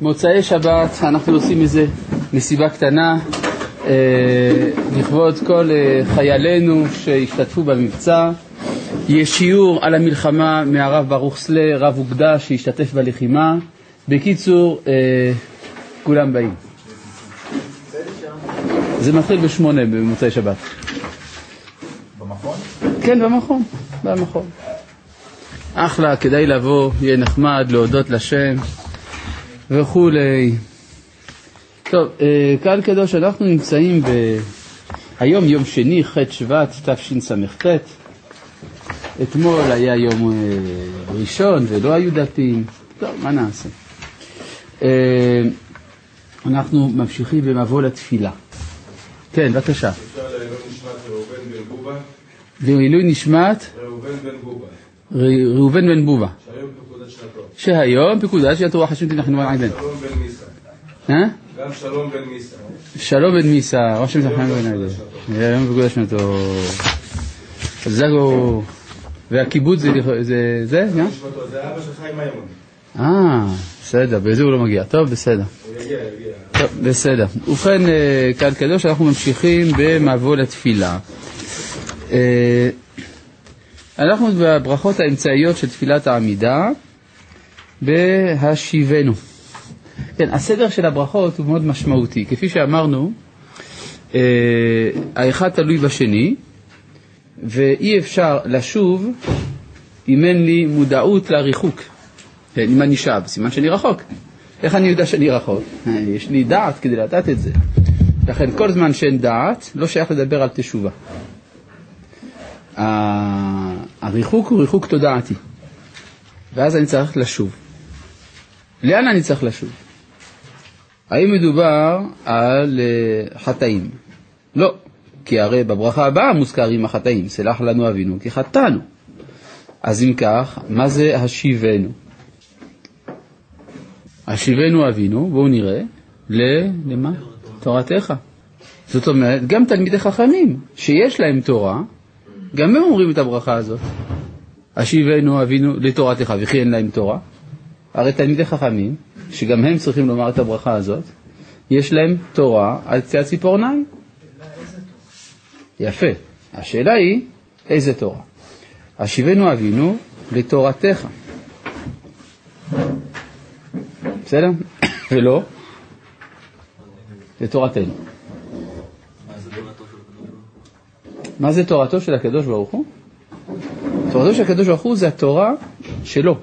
מוצאי שבת אנחנו עושים איזה מסיבה קטנה אה, לכבוד כל אה, חיילינו שהשתתפו במבצע. יש שיעור על המלחמה מהרב ברוך סלה, רב אוגדה שהשתתף בלחימה. בקיצור, אה, כולם באים. זה מתחיל בשמונה במוצאי שבת. במכון? כן, במכון, במכון. אחלה, כדאי לבוא, יהיה נחמד, להודות לשם וכולי. טוב, אה, קהל קדוש, אנחנו נמצאים ב... היום יום שני, ח' שבט, תשס"ט. אתמול היה יום אה, ראשון ולא היו דתיים. טוב, מה נעשה? אה, אנחנו ממשיכים במבוא לתפילה. כן, בבקשה. אפשר לעילוי נשמת ראובן בן בובה? ראובן בן בובה, ר- ראובן בן בובה, שהיום פקודה של התורה חשוב עדן. בן מיסה. אה? גם שלום בן מיסה. שלום בן מיסה, ראש המתחם בן עדן. היום פקודה שנתו. זגו, והקיבוץ זה זה, זה, זה אבא של חיים מימון. אה, בסדר, בזה הוא לא מגיע. טוב, בסדר. טוב, בסדר. ובכן, אה, קהל קדוש, אנחנו ממשיכים במבוא לתפילה. אה, אנחנו בברכות האמצעיות של תפילת העמידה, בהשיבנו. כן, הסדר של הברכות הוא מאוד משמעותי. כפי שאמרנו, אה, האחד תלוי בשני, ואי אפשר לשוב אם אין לי מודעות לריחוק. כן, אם אני שב, סימן שאני רחוק. איך אני יודע שאני רחוק? אה, יש לי דעת כדי לדעת את זה. לכן כל זמן שאין דעת, לא שייך לדבר על תשובה. הריחוק הוא ריחוק תודעתי, ואז אני צריך לשוב. לאן אני צריך לשוב? האם מדובר על אה, חטאים? לא, כי הרי בברכה הבאה מוזכרים החטאים, סלח לנו אבינו כי חטאנו. אז אם כך, מה זה השיבנו? השיבנו אבינו, בואו נראה, ל... למה? תורתך. זאת אומרת, גם תלמידי חכמים שיש להם תורה, גם הם אומרים את הברכה הזאת. השיבנו אבינו לתורתך, וכי אין להם תורה. הרי תלמידי חכמים, שגם הם צריכים לומר את הברכה הזאת, יש להם תורה על קצה הציפורניים. יפה. השאלה היא, איזה תורה? השיבנו אבינו לתורתך. בסדר? ולא? לתורתנו. מה זה תורתו של הקדוש ברוך הוא? תורתו של הקדוש ברוך הוא זה התורה שלו,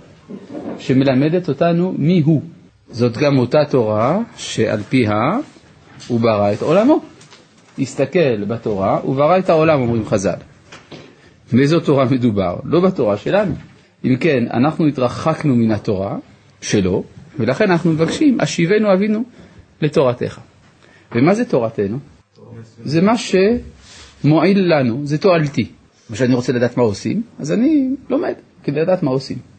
שמלמדת אותנו מי הוא. זאת גם אותה תורה שעל פיה הוא ברא את עולמו. הסתכל בתורה וברא את העולם, אומרים חז"ל. מאיזו תורה מדובר? לא בתורה שלנו. אם כן, אנחנו התרחקנו מן התורה שלו, ולכן אנחנו מבקשים, השיבנו אבינו לתורתך. ומה זה תורתנו? זה מה שמועיל לנו, זה תועלתי. כשאני רוצה לדעת מה עושים, אז אני לומד כדי לדעת מה עושים.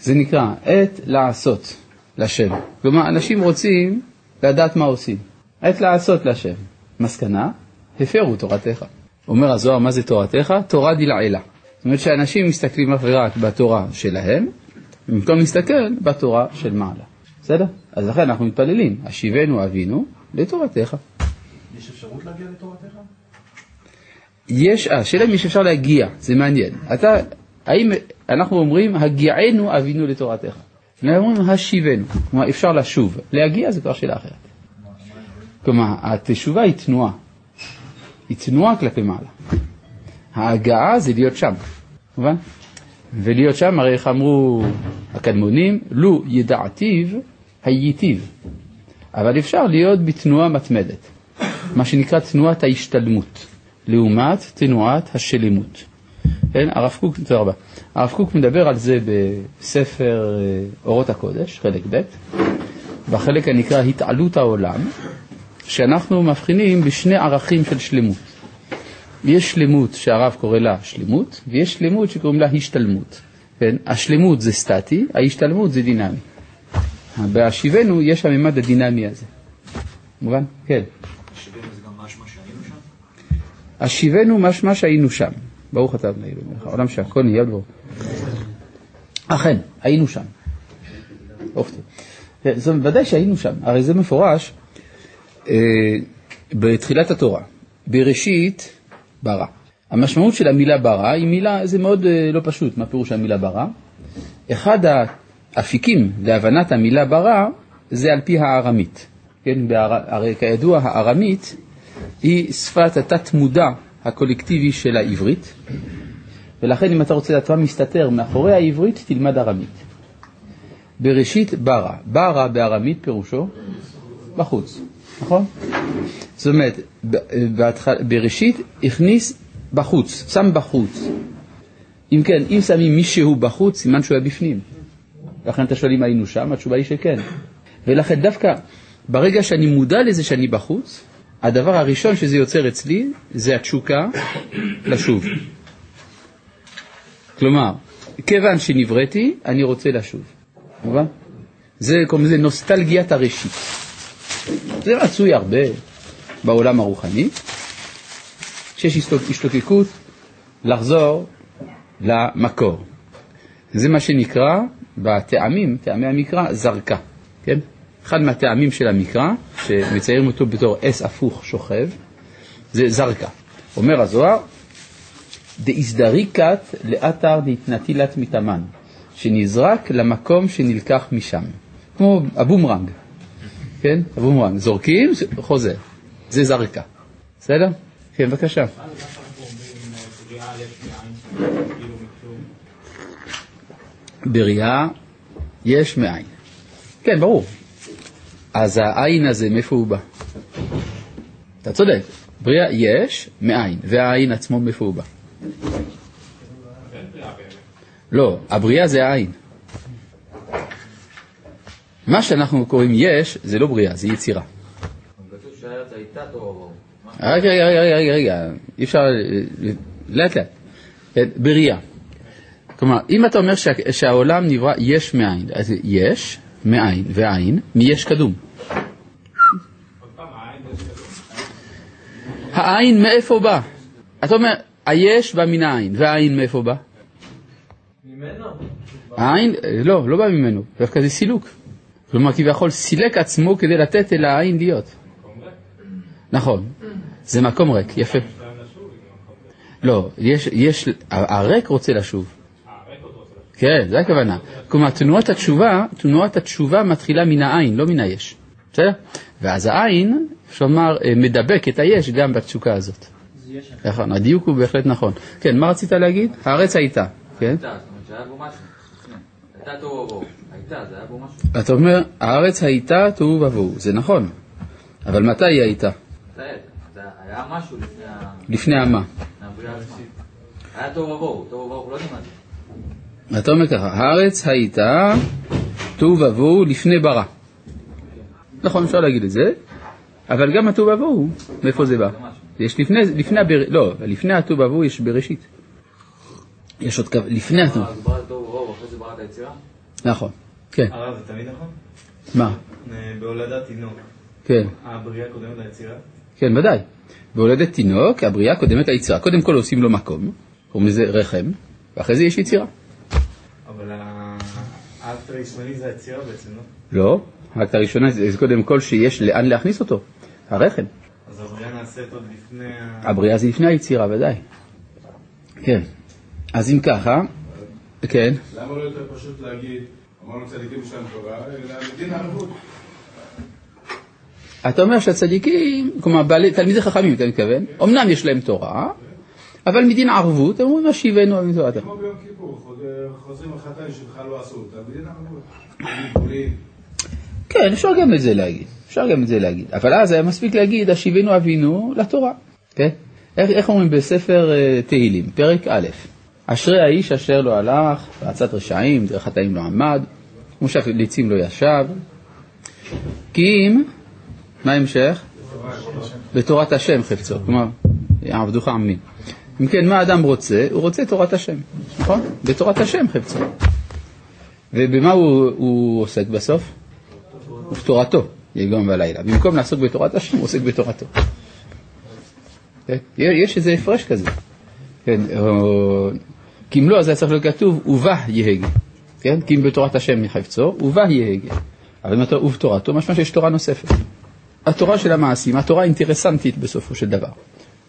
זה נקרא עת לעשות לשם. כלומר, אנשים רוצים לדעת מה עושים. עת לעשות לשם. מסקנה, הפרו תורתך. אומר הזוהר, מה זה תורתך? תורה דלעילה. זאת אומרת שאנשים מסתכלים אך ורק בתורה שלהם, במקום להסתכל בתורה של מעלה. בסדר? אז לכן אנחנו מתפללים, השיבנו אבינו לתורתך. יש אפשרות להגיע לתורתך? יש, אה, השאלה אם יש אפשר להגיע, זה מעניין. אתה, האם אנחנו אומרים, הגיענו אבינו לתורתך. אנחנו אומרים, השיבנו, כלומר אפשר לשוב. להגיע זה כבר שאלה אחרת. כלומר, התשובה היא תנועה. היא תנועה כלפי מעלה. ההגעה זה להיות שם, מובן? ולהיות שם, הרי איך אמרו הקדמונים, לו ידעתיו הייתיו. אבל אפשר להיות בתנועה מתמדת, מה שנקרא תנועת ההשתלמות, לעומת תנועת השלמות. כן, הרב קוק, תודה רבה. הרב קוק מדבר על זה בספר אה, אורות הקודש, חלק ב', בחלק הנקרא התעלות העולם, שאנחנו מבחינים בשני ערכים של שלמות. יש שלמות שהרב קורא לה שלמות, ויש שלמות שקוראים לה השתלמות. כן? השלמות זה סטטי, ההשתלמות זה דינמי. בהשיבנו יש הממד הדינמי הזה. מובן? כן. השיבנו זה גם משמע שהיינו שם? ברוך אתה אדוני אלוהיך, העולם שהכל נהיה בו. אכן, היינו שם. זאת אומרת, ודאי שהיינו שם, הרי זה מפורש אה, בתחילת התורה. בראשית ברא. המשמעות של המילה ברא היא מילה, זה מאוד אה, לא פשוט, מה פירוש המילה ברא? אחד האפיקים להבנת המילה ברא זה על פי הארמית. כן. הרי כידוע הארמית היא שפת התת-מודע הקולקטיבי של העברית, ולכן אם אתה רוצה לדעת מה מסתתר מאחורי העברית, תלמד ארמית. בראשית ברא, ברא בארמית פירושו בחוץ, נכון? זאת אומרת. בראשית הכניס בחוץ, שם בחוץ. אם כן, אם שמים מישהו בחוץ, סימן שהוא היה בפנים. לכן אתה שואל אם היינו שם, התשובה היא שכן. ולכן דווקא ברגע שאני מודע לזה שאני בחוץ, הדבר הראשון שזה יוצר אצלי זה התשוקה לשוב. כלומר, כיוון שנבראתי, אני רוצה לשוב. מובן? זה קוראים לזה נוסטלגיית הראשית. זה מצוי הרבה בעולם הרוחני, שיש השתוקקות לחזור למקור. זה מה שנקרא בטעמים, טעמי המקרא, זרקה, כן? אחד מהטעמים של המקרא, שמציירים אותו בתור עץ הפוך שוכב, זה זרקה. אומר הזוהר, דאזדריקת לאתר דאתנטילת מתמן, שנזרק למקום שנלקח משם. כמו הבומרנג, כן? הבומרנג. זורקים, חוזר. זה זרקה. בסדר? כן, בבקשה. בריאה יש מאין. כן, ברור. אז העין הזה, מאיפה הוא בא? אתה צודק, בריאה יש מאין, והעין עצמו מאיפה הוא בא? לא, הבריאה זה העין. מה שאנחנו קוראים יש, זה לא בריאה, זה יצירה. רגע, רגע, רגע, רגע, רגע, אי אפשר, לאט לאט. בריאה. כלומר, אם אתה אומר שהעולם נברא יש מאין, אז יש מאין, והעין, מיש קדום. העין מאיפה בא? אתה אומר, היש בא מן העין, והעין מאיפה בא? ממנו. העין, לא, לא בא ממנו, דווקא זה סילוק. כלומר, כביכול סילק עצמו כדי לתת אל העין להיות. נכון, זה מקום ריק, יפה. לא, יש, יש, הריק רוצה לשוב. כן, זה הכוונה. כלומר, תנועת התשובה, תנועת התשובה מתחילה מן העין, לא מן היש. בסדר? ואז העין, אפשר לומר, אה, מדבק את היש גם בתשוקה הזאת. נכון, הדיוק הוא בהחלט נכון. כן, מה רצית להגיד? הארץ הייתה, כן? אתה אומר, הארץ הייתה תוהו ובוהו, זה נכון, אבל מתי היא הייתה? היה משהו לפני ה... לפני המה. היה תוהו ובוהו, תוהו ובוהו לא נמד. אתה אומר ככה, הארץ הייתה תוהו ובוהו לפני ברא. נכון, אפשר להגיד את זה, אבל גם התוהו ובוהו, מאיפה זה בא? יש לפני, לפני הבר... לא, לפני התוהו ובוהו יש בראשית. יש עוד, לפני התוהו. אז ברא תוהו ובוהו, אחרי זה ברא את היצירה? נכון, כן. הרב, זה תמיד נכון? מה? אה, בהולדת תינוק. כן. הבריאה קודמת ליצירה? כן, ודאי. בהולדת תינוק, הבריאה קודמת ליצירה. קודם כל עושים לו מקום, קוראים לזה רחם, ואחרי זה יש יצירה. אבל האקט הראשוני זה היצירה בעצם, לא? לא, האקט הראשונה זה קודם כל שיש לאן להכניס אותו, הרחם. אז הבריאה נעשית עוד לפני. הבריאה זה לפני היצירה, ודאי. כן. אז אם ככה, כן, למה לא יותר פשוט להגיד, אמרנו צדיקים להם תורה, אלא מדין ערבות? אתה אומר שהצדיקים, כלומר בעלי, תלמידי חכמים אתה מתכוון, אמנם יש להם תורה, אבל מדין ערבות, הם אומרים השיבנו על מצוות. כמו ביום כיפור, חוזר- חוזרים החטאים שלך לא עשו אותה, מדין ערבות. כן, אפשר גם את זה להגיד, אפשר גם את זה להגיד, אבל אז היה מספיק להגיד השיבנו אבינו לתורה, כן? איך, איך אומרים בספר אה, תהילים, פרק א', אשרי האיש אשר לא הלך, בעצת רשעים, דרך חטאים לא עמד, מושב ליצים לא ישב, כי אם, מה ההמשך? בתורת השם חפצו, כלומר, עבדוך עמי. אם כן, מה האדם רוצה? הוא רוצה תורת השם, נכון? בתורת השם חפצו. ובמה הוא, הוא עוסק בסוף? בתורתו, יגום ולילה. במקום לעסוק בתורת השם, הוא עוסק בתורתו. כן? יש איזה הפרש כזה. כן, או... כי אם לא, אז היה צריך להיות כתוב, ובה יהגה. כן? כי אם בתורת השם מחפצו, ובה יהגה. אבל אם אתה ובתורתו, משמע שיש תורה נוספת. התורה של המעשים, התורה האינטרסנטית בסופו של דבר.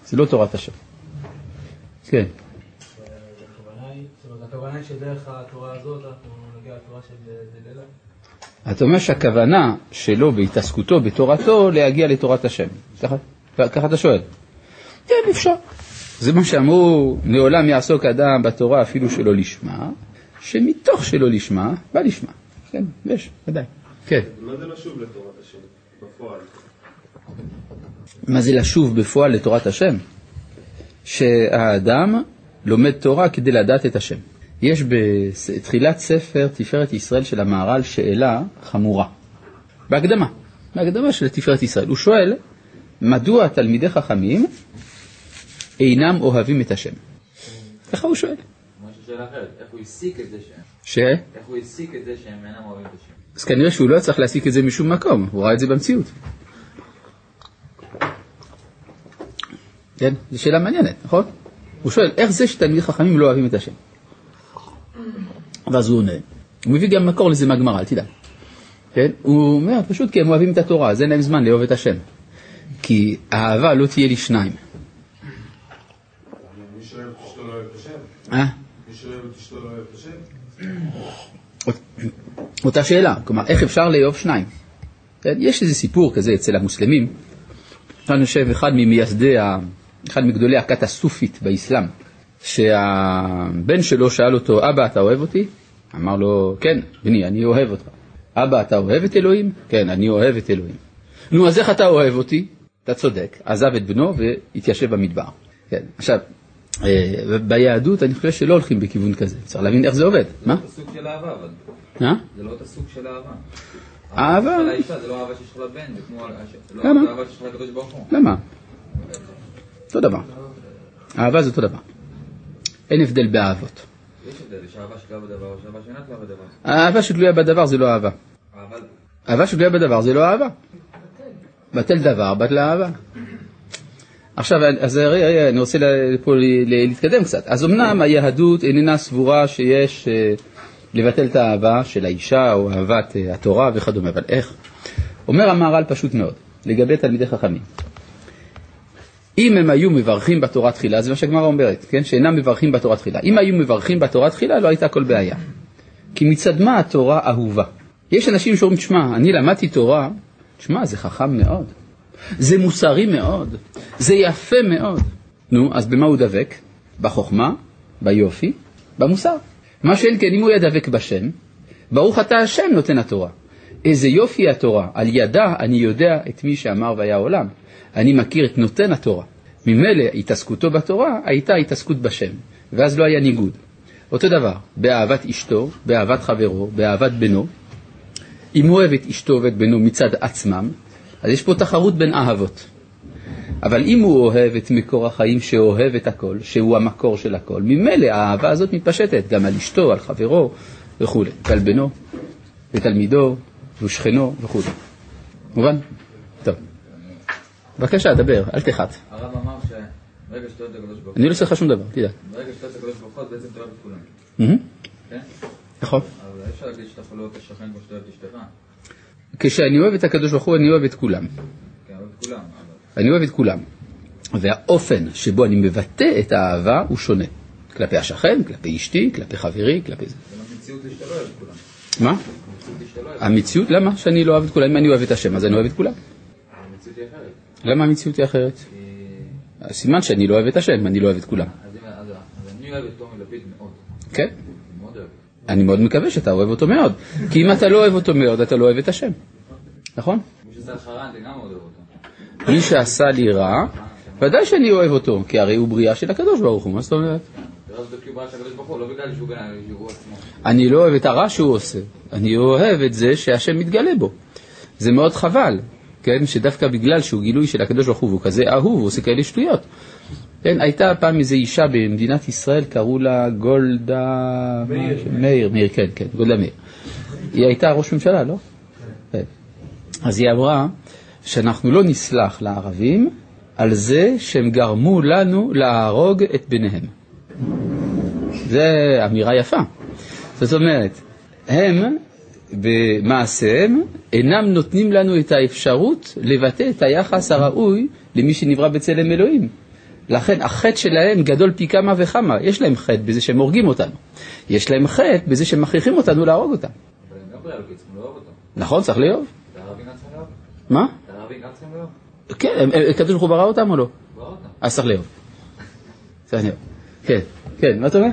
זה לא תורת השם. כן. הכוונה היא, שדרך התורה הזאת אנחנו נגיע לתורה של דלילה? אתה אומר שהכוונה שלו בהתעסקותו בתורתו להגיע לתורת השם. ככה, ככה אתה שואל. כן, אפשר. זה מה שאמרו, לעולם יעסוק אדם בתורה אפילו שלא לשמה, שמתוך שלא לשמה, בא לשמה. כן, יש, ודאי. כן. מה זה לשוב לתורת השם בפועל? מה זה לשוב בפועל לתורת השם? שהאדם לומד תורה כדי לדעת את השם. יש בתחילת ספר תפארת ישראל של המהר"ל שאלה חמורה. בהקדמה, בהקדמה של תפארת ישראל. הוא שואל, מדוע תלמידי חכמים אינם אוהבים את השם? ככה הוא שואל. ש? איך הוא הסיק את זה שהם אינם אוהבים את השם? אז כנראה שהוא לא צריך להסיק את זה משום מקום, הוא ראה את זה במציאות. כן, זו שאלה מעניינת, נכון? הוא שואל, איך זה שתלמידי חכמים לא אוהבים את השם? ואז הוא עונה. הוא מביא גם מקור לזה מהגמרא, אל תדאג. כן? הוא אומר, פשוט כי הם אוהבים את התורה, אז אין להם זמן לאהוב את השם. כי האהבה לא תהיה לשניים. מי שאוהב את אשתו לא אוהב את השם? אה? מי שאוהב את אשתו לא אוהב את השם? אותה שאלה, כלומר, איך אפשר לאהוב שניים? כן? יש איזה סיפור כזה אצל המוסלמים. כאן יושב אחד ממייסדי, אחד מגדולי הכת הסופית באסלאם, שהבן שלו שאל אותו, אבא, אתה אוהב אותי? אמר לו, כן, בני, אני אוהב אותך. אבא, אתה אוהב את אלוהים? כן, אני אוהב את אלוהים. נו, אז איך אתה אוהב אותי? אתה צודק. עזב את בנו והתיישב במדבר. כן, עכשיו, אה, ביהדות אני חושב שלא הולכים בכיוון כזה, צריך להבין איך זה עובד. מה? זה סוג של אהבה, אבל. זה לא אותו סוג של אהבה. אהבה? זה לא אהבה שיש לך לבן, זה כמו... זה לא למה? אהבה שיש לך לקדוש ברוך הוא. למה? אותו דבר. אהבה זה אותו דבר. אין הבדל באהבות. יש הבדל, יש אהבה שתלויה בדבר, יש אהבה שאינה תלויה בדבר. אהבה שתלויה בדבר זה לא אהבה. אהבה שתלויה בדבר זה לא אהבה. בטל דבר, בטל אהבה. עכשיו, אז רגע, רגע, אני רוצה פה להתקדם קצת. אז אמנם היהדות איננה סבורה שיש אה, לבטל את האהבה של האישה או אהבת אה, התורה וכדומה, אבל איך? אומר המהר"ל פשוט מאוד, לגבי תלמידי חכמים. אם הם היו מברכים בתורה תחילה, זה מה שהגמרא אומרת, כן? שאינם מברכים בתורה תחילה. אם היו מברכים בתורה תחילה, לא הייתה כל בעיה. כי מצד מה התורה אהובה? יש אנשים שאומרים, תשמע, אני למדתי תורה, תשמע, זה חכם מאוד, זה מוסרי מאוד, זה יפה מאוד. נו, אז במה הוא דבק? בחוכמה, ביופי, במוסר. מה שאין כן, אם הוא היה דבק בשם, ברוך אתה השם נותן התורה. איזה יופי התורה, על ידה אני יודע את מי שאמר והיה עולם. אני מכיר את נותן התורה. ממילא התעסקותו בתורה הייתה התעסקות בשם, ואז לא היה ניגוד. אותו דבר, באהבת אשתו, באהבת חברו, באהבת בנו. אם הוא אוהב את אשתו ואת בנו מצד עצמם, אז יש פה תחרות בין אהבות. אבל אם הוא אוהב את מקור החיים שאוהב את הכל, שהוא המקור של הכל, ממילא האהבה הזאת מתפשטת גם על אשתו, על חברו וכולי, ועל בנו, ותלמידו, ושכנו וכולי. מובן? בבקשה, דבר, אל תחת. הרב אמר שברגע שאתה אוהב הקדוש ברוך הוא, אני לא עושה לך שום דבר, תדע. ברגע שאתה אוהב את הקדוש ברוך הוא, בעצם אתה אוהב את כולם. כן? נכון. אבל אי אפשר להגיד שאתה יכול לאהוב את השכן כמו שאתה אוהב את אשתך. כשאני אוהב את הקדוש ברוך הוא, אני אוהב את כולם. כן, אני אוהב את כולם. והאופן שבו אני מבטא את האהבה הוא שונה. כלפי השכן, כלפי אשתי, כלפי חברי, כלפי זה. זה המציאות היא שאתה לא אוהב את כולם. מה? לא. המציאות, למה שאני לא אוהב את כולם? אם אני אוהב את השם, אז אני אוהב את כולם. המציאות היא אחרת. למה המציאות היא אחרת? סימן שאני לא אוהב את השם, אני לא אוהב את כולם. אז אני אוהב את טומי לפיד מאוד. כן? אני מאוד מקווה שאתה אוהב אותו מאוד. כי אם אתה לא אוהב אותו מאוד, אתה לא אוהב את השם. נכון? מי שעשה לי רע, ודאי שאני אוהב אותו, כי הרי הוא בריאה של הקדוש ברוך הוא, מה זאת אומרת? לא. אני לא אוהב את הרע שהוא עושה, אני אוהב את זה שהשם מתגלה בו. זה מאוד חבל, כן, שדווקא בגלל שהוא גילוי של הקדוש ברוך הוא והוא כזה אהוב, הוא עושה כאלה שטויות. כן, הייתה פעם איזו אישה במדינת ישראל, קראו לה גולדה... מאיר. מאיר, מאיר, כן, כן, גולדה מאיר. היא הייתה ראש ממשלה, לא? כן. אז היא אמרה שאנחנו לא נסלח לערבים על זה שהם גרמו לנו להרוג את בניהם. זו אמירה יפה. זאת אומרת, הם במעשיהם אינם נותנים לנו את האפשרות לבטא את היחס הראוי למי שנברא בצלם אלוהים. לכן החטא שלהם גדול פי כמה וכמה. יש להם חטא בזה שהם הורגים אותנו. יש להם חטא בזה שהם מכריחים אותנו להרוג אותם. אבל הם לא בריאה אלוקית, צריכים לאהוב אותו. נכון, צריך לאהוב. את הערבים גם צריכים לאהוב? מה? את הערבים גם צריכים לאהוב? כן, הקדוש ברוך הוא ברא אותם או לא? ברא אותם. אז צריך לאהוב. צריך לאהוב. כן, כן, מה אתה אומר?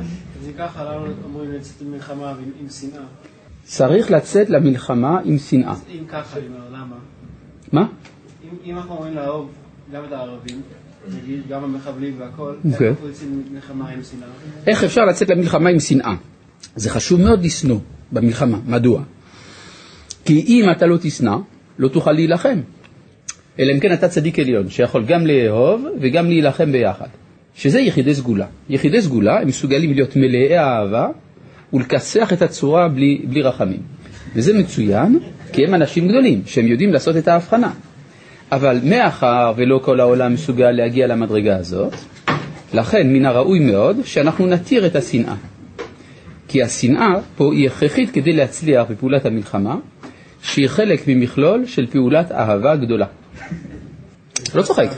אם ככה, למה אומרים לצאת למלחמה עם עם שנאה? צריך לצאת למלחמה עם שנאה. אם ככה, אני אומר, למה? מה? אם- אם אנחנו אומרים לאהוב גם את הערבים, נגיד, גם המחבלים והכל, איך אוקיי. אנחנו יוצאים למלחמה עם שנאה? איך אפשר לצאת למלחמה עם שנאה? זה חשוב מאוד לשנוא במלחמה. מדוע? כי אם אתה לא תשנא, לא תוכל להילחם. אלא אם כן אתה צדיק עליון, שיכול גם לאהוב וגם להילחם ביחד. שזה יחידי סגולה. יחידי סגולה הם מסוגלים להיות מלאי אהבה ולכסח את הצורה בלי, בלי רחמים. וזה מצוין, כי הם אנשים גדולים, שהם יודעים לעשות את ההבחנה. אבל מאחר ולא כל העולם מסוגל להגיע למדרגה הזאת, לכן מן הראוי מאוד שאנחנו נתיר את השנאה. כי השנאה פה היא הכרחית כדי להצליח בפעולת המלחמה, שהיא חלק ממכלול של פעולת אהבה גדולה. לא צוחק.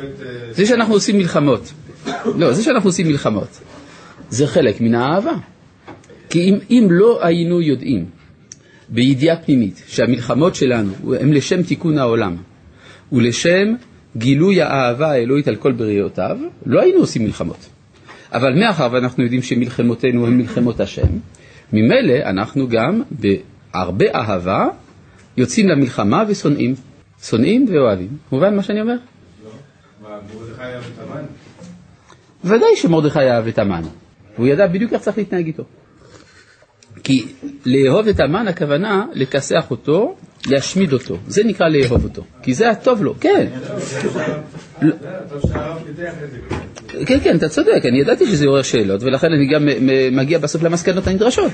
זה שאנחנו עושים מלחמות, לא, זה שאנחנו עושים מלחמות, זה חלק מן האהבה. כי אם, אם לא היינו יודעים בידיעה פנימית שהמלחמות שלנו הן לשם תיקון העולם ולשם גילוי האהבה האלוהית על כל בריאותיו, לא היינו עושים מלחמות. אבל מאחר ואנחנו יודעים שמלחמותינו הן מלחמות השם, ממילא אנחנו גם בהרבה אהבה יוצאים למלחמה ושונאים. שונאים ואוהבים. מובן מה שאני אומר? מה, מרדכי היה בתמן? ודאי שמרדכי אהב את המן. והוא ידע בדיוק איך צריך להתנהג איתו. כי לאהוב את המן הכוונה לכסח אותו, להשמיד אותו. זה נקרא לאהוב אותו. כי זה הטוב לו, כן. כן, כן, אתה צודק, אני ידעתי שזה עורר שאלות, ולכן אני גם מ- מ- מגיע בסוף למסקנות הנדרשות.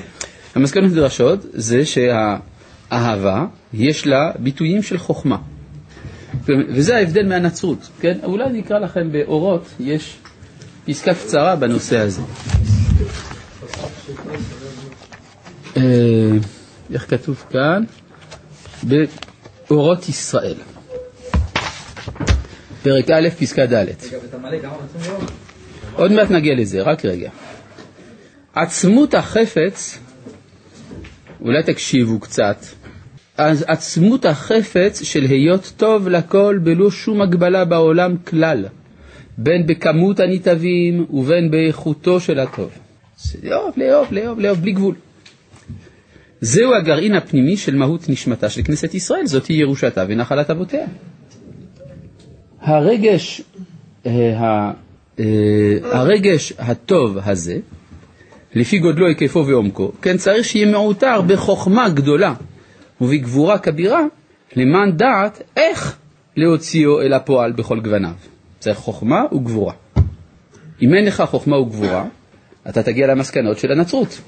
המסקנות הנדרשות זה שהאהבה, יש לה ביטויים של חוכמה. וזה ההבדל מהנצרות, כן? אולי אני אקרא לכם באורות, יש פסקה קצרה בנושא הזה. אה, איך כתוב כאן? באורות ישראל. פרק א', פסקה ד'. עוד מעט נגיע לזה, רק רגע. עצמות החפץ, אולי תקשיבו קצת, עצמות החפץ של היות טוב לכל בלא שום הגבלה בעולם כלל, בין בכמות הניטבים ובין באיכותו של הטוב. לאהוב, לאהוב, לאהוב, לאהוב, בלי גבול. זהו הגרעין הפנימי של מהות נשמתה של כנסת ישראל, זאת היא ירושתה ונחלת אבותיה. הרגש, אה, אה, הרגש הטוב הזה, לפי גודלו, היקפו ועומקו, כן צריך שיהיה מעוטר בחוכמה גדולה ובגבורה כבירה, למען דעת איך להוציאו אל הפועל בכל גווניו. צריך חוכמה וגבורה. אם אין לך חוכמה וגבורה, אתה תגיע למסקנות של הנצרות.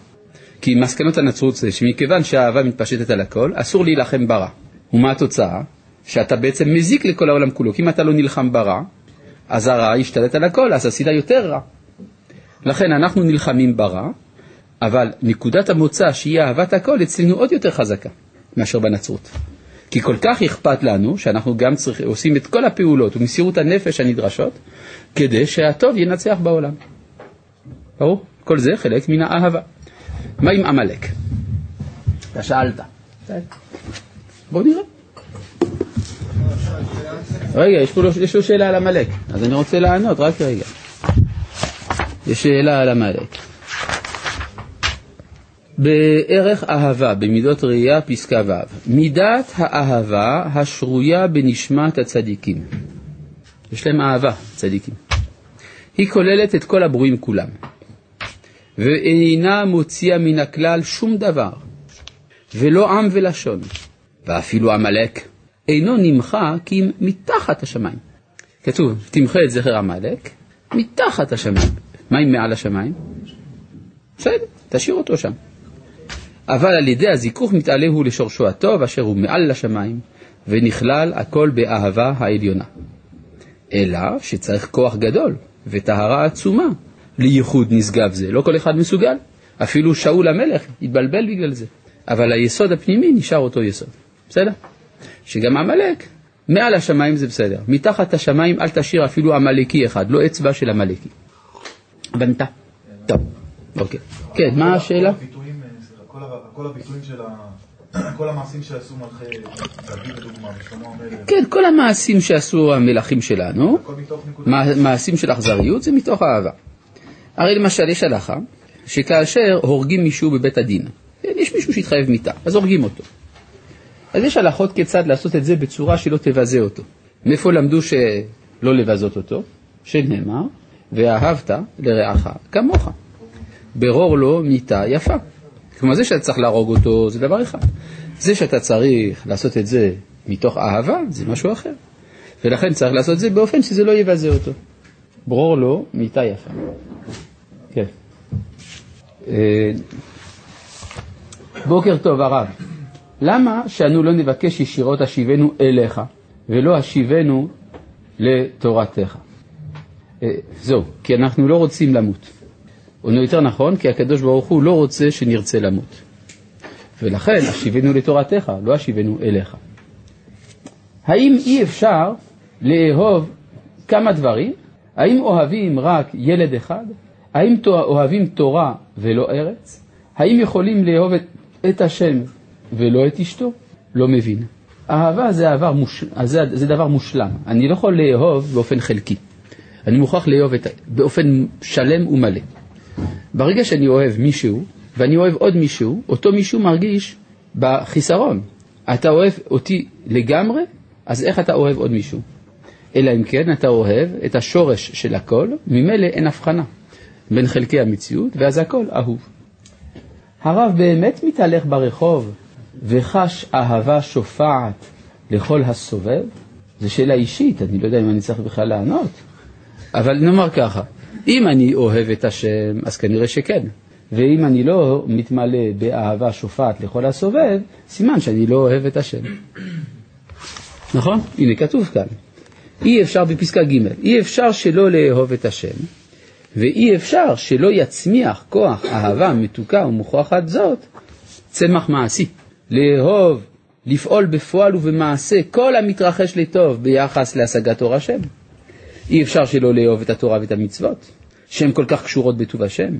כי מסקנות הנצרות זה שמכיוון שהאהבה מתפשטת על הכל, אסור להילחם ברע. ומה התוצאה? שאתה בעצם מזיק לכל העולם כולו. כי אם אתה לא נלחם ברע, אז הרע ישתלט על הכל, אז עשית יותר רע. לכן אנחנו נלחמים ברע, אבל נקודת המוצא שהיא אהבת הכל אצלנו עוד יותר חזקה מאשר בנצרות. כי כל כך אכפת לנו שאנחנו גם צריך, עושים את כל הפעולות ומסירות הנפש הנדרשות כדי שהטוב ינצח בעולם. ברור? כל זה חלק מן האהבה. מה עם עמלק? אתה שאלת. בוא נראה. רגע, יש פה יש לו שאלה על עמלק, אז אני רוצה לענות, רק רגע. יש שאלה על עמלק. בערך אהבה, במידות ראייה, פסקה ו', מידת האהבה השרויה בנשמת הצדיקים. יש להם אהבה, צדיקים. היא כוללת את כל הברואים כולם, ואינה מוציאה מן הכלל שום דבר, ולא עם ולשון, ואפילו עמלק אינו נמחה כי אם מתחת השמיים. כתוב, תמחה את זכר עמלק מתחת השמיים. מה אם מעל השמיים? בסדר, תשאיר אותו שם. אבל על ידי הזיכוך מתעלה הוא לשורשו הטוב אשר הוא מעל לשמיים, ונכלל הכל באהבה העליונה. אלא שצריך כוח גדול וטהרה עצומה לייחוד נשגב זה. לא כל אחד מסוגל. אפילו שאול המלך התבלבל בגלל זה. אבל היסוד הפנימי נשאר אותו יסוד, בסדר? שגם עמלק, מעל השמיים זה בסדר, מתחת השמיים אל תשאיר אפילו עמלקי אחד, לא אצבע של עמלקי. בנתה. טוב, אוקיי. כן, מה השאלה? כל הביטויים, אה, של. כל המעשים שעשו מלכי דוד לדוגמה, ושלמה המלך, כן, כל המעשים שעשו המלכים שלנו, מעשים של אכזריות, זה מתוך אהבה. הרי למשל יש הלכה שכאשר הורגים מישהו בבית הדין, יש מישהו שהתחייב מיתה, אז הורגים אותו. אז יש הלכות כיצד לעשות את זה בצורה שלא תבזה אותו. מאיפה למדו שלא לבזות אותו? שנאמר, ואהבת לרעך כמוך. ברור לו מיתה יפה. כלומר, זה שאתה צריך להרוג אותו זה דבר אחד. זה שאתה צריך לעשות את זה מתוך אהבה זה משהו אחר. ולכן צריך לעשות את זה באופן שזה לא יבזה אותו. ברור לו מיתה יפה. כן. אה, בוקר טוב הרב, למה שאנו לא נבקש ישירות השיבנו אליך ולא השיבנו לתורתך? אה, זהו, כי אנחנו לא רוצים למות. או יותר נכון, כי הקדוש ברוך הוא לא רוצה שנרצה למות. ולכן השיבנו לתורתך, לא השיבנו אליך. האם אי אפשר לאהוב כמה דברים? האם אוהבים רק ילד אחד? האם אוהבים תורה ולא ארץ? האם יכולים לאהוב את, את השם ולא את אשתו? לא מבין. אהבה זה, מוש... זה, זה דבר מושלם. אני לא יכול לאהוב באופן חלקי. אני מוכרח לאהוב את... באופן שלם ומלא. ברגע שאני אוהב מישהו, ואני אוהב עוד מישהו, אותו מישהו מרגיש בחיסרון. אתה אוהב אותי לגמרי, אז איך אתה אוהב עוד מישהו? אלא אם כן אתה אוהב את השורש של הכל, ממילא אין הבחנה בין חלקי המציאות, ואז הכל אהוב. הרב באמת מתהלך ברחוב וחש אהבה שופעת לכל הסובב? זו שאלה אישית, אני לא יודע אם אני צריך בכלל לענות. אבל נאמר ככה, אם אני אוהב את השם, אז כנראה שכן. ואם אני לא מתמלא באהבה שופעת לכל הסובב, סימן שאני לא אוהב את השם. נכון? הנה כתוב כאן. אי אפשר בפסקה ג', אי אפשר שלא לאהוב את השם, ואי אפשר שלא יצמיח כוח אהבה מתוקה ומוכרחת זאת צמח מעשי. לאהוב, לפעול בפועל ובמעשה כל המתרחש לטוב ביחס להשגת אור השם. אי אפשר שלא לאהוב את התורה ואת המצוות, שהן כל כך קשורות בטוב השם.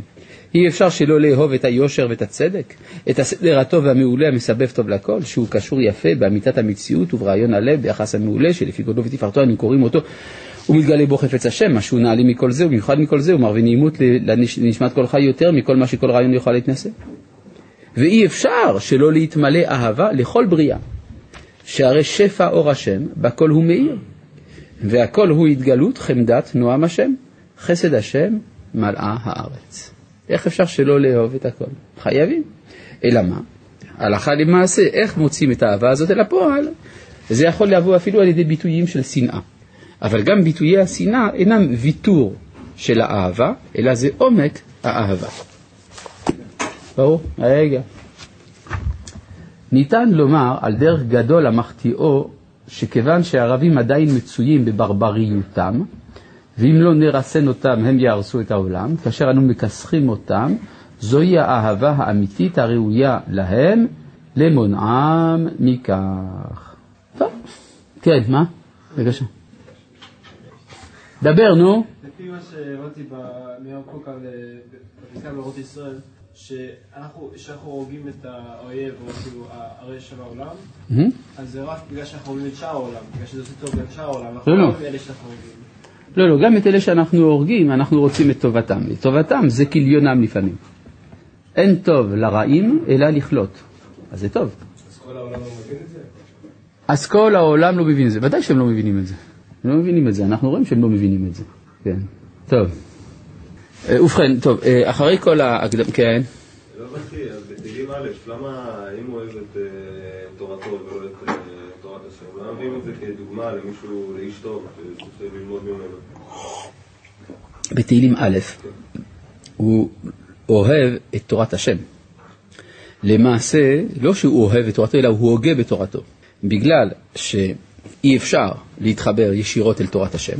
אי אפשר שלא לאהוב את היושר ואת הצדק, את הסדר הטוב והמעולה המסבב טוב לכל, שהוא קשור יפה באמיתת המציאות וברעיון הלב ביחס המעולה שלפי גודלו ותפארתו אנו קוראים אותו ומתגלה בו חפץ השם, מה שהוא נעלים מכל זה ובמיוחד מכל זה ומרווה נעימות לנש- לנשמת כל חי יותר מכל מה שכל רעיון יוכל להתנשא. ואי אפשר שלא להתמלא אהבה לכל בריאה, שהרי שפע אור השם בכל הוא מאיר, והכל הוא התגלות חמדת נועם השם, חסד השם מלאה הארץ. איך אפשר שלא לאהוב את הכל? חייבים. אלא מה? הלכה למעשה, איך מוצאים את האהבה הזאת אל הפועל? זה יכול לבוא אפילו על ידי ביטויים של שנאה. אבל גם ביטויי השנאה אינם ויתור של האהבה, אלא זה עומק האהבה. ברור? רגע. ניתן לומר על דרך גדול המחטיאו, שכיוון שהערבים עדיין מצויים בברבריותם, ואם לא נרסן אותם הם יהרסו את העולם, כאשר אנו מכסחים אותם, זוהי האהבה האמיתית הראויה להם, למונעם מכך. טוב, כן, מה? בבקשה. דבר, נו. לפי מה שהבנתי בנייר קוק על בפסקה באורות ישראל, שאנחנו שאנחנו הורגים את האויב, או כאילו הרשע בעולם, מהמם. אז זה רק בגלל שאנחנו הורגים את שאר העולם, בגלל שזה עושה טוב גם שאר העולם, אנחנו לא, לא. לא אלה שאנחנו הורגים. לא, לא, גם את אלה שאנחנו הורגים, אנחנו רוצים את טובתם. את טובתם זה כליונם לפעמים. אין טוב לרעים, אלא לכלות. אז זה טוב. אז כל העולם לא מבין את זה? אז כל העולם לא מבין את זה. ודאי שהם לא מבינים את זה. הם לא מבינים את זה, אנחנו רואים שהם לא מבינים את זה. כן. טוב. אה, ובכן, טוב, אה, אחרי כל ההקדם... כן. לא הבנתי, אז בתהילים א', למה אם הוא אוהב את אה, תורתו ולא את תורת השם, למה מביאים את זה כדוגמה למישהו, לאיש טוב, שצריך ללמוד ממנו? בתהילים א', הוא אוהב את תורת השם. למעשה, לא שהוא אוהב את תורתו, אלא הוא הוגה בתורתו. בגלל שאי אפשר להתחבר ישירות אל תורת השם,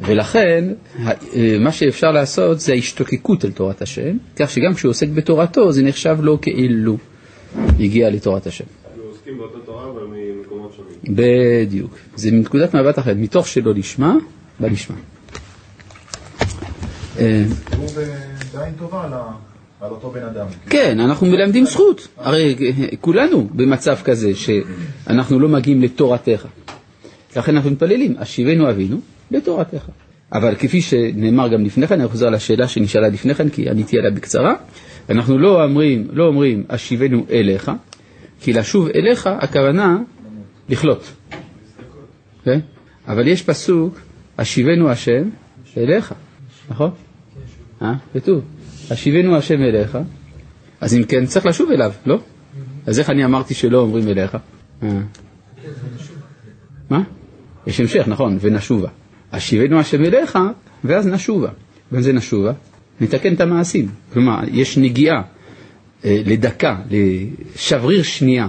ולכן אה, מה שאפשר לעשות זה ההשתוקקות אל תורת השם, כך שגם כשהוא עוסק בתורתו זה נחשב לו כאילו. הגיע לתורת השם. אנחנו עוסקים באותה תורה אבל ממקומות שונים. בדיוק. זה מנקודת מבט אחרת, מתוך שלא לשמה, בלשמה. אה, הוא ב- בעין טובה על אותו בן אדם. כן, אנחנו מלמדים זכות. הרי אה, כולנו במצב כזה שאנחנו לא מגיעים לתורתך. לכן אנחנו מתפללים, השיבנו אבינו לתורתך. אבל כפי שנאמר גם לפני כן, אני חוזר לשאלה שנשאלה לפני כן, כי עניתי עליה בקצרה, אנחנו לא אומרים, לא אומרים השיבנו אליך, כי לשוב אליך הכוונה לכלות. כן? אבל יש פסוק, השיבנו השם אליך, נכון? אה? כתוב, השיבנו השם אליך, אז אם כן צריך לשוב אליו, לא? אז איך אני אמרתי שלא אומרים אליך? אה. מה? יש המשך, נכון, ונשובה. השיבנו השם אליך, ואז נשובה. מה זה נשובה? נתקן את המעשים. כלומר, יש נגיעה אה, לדקה, לשבריר שנייה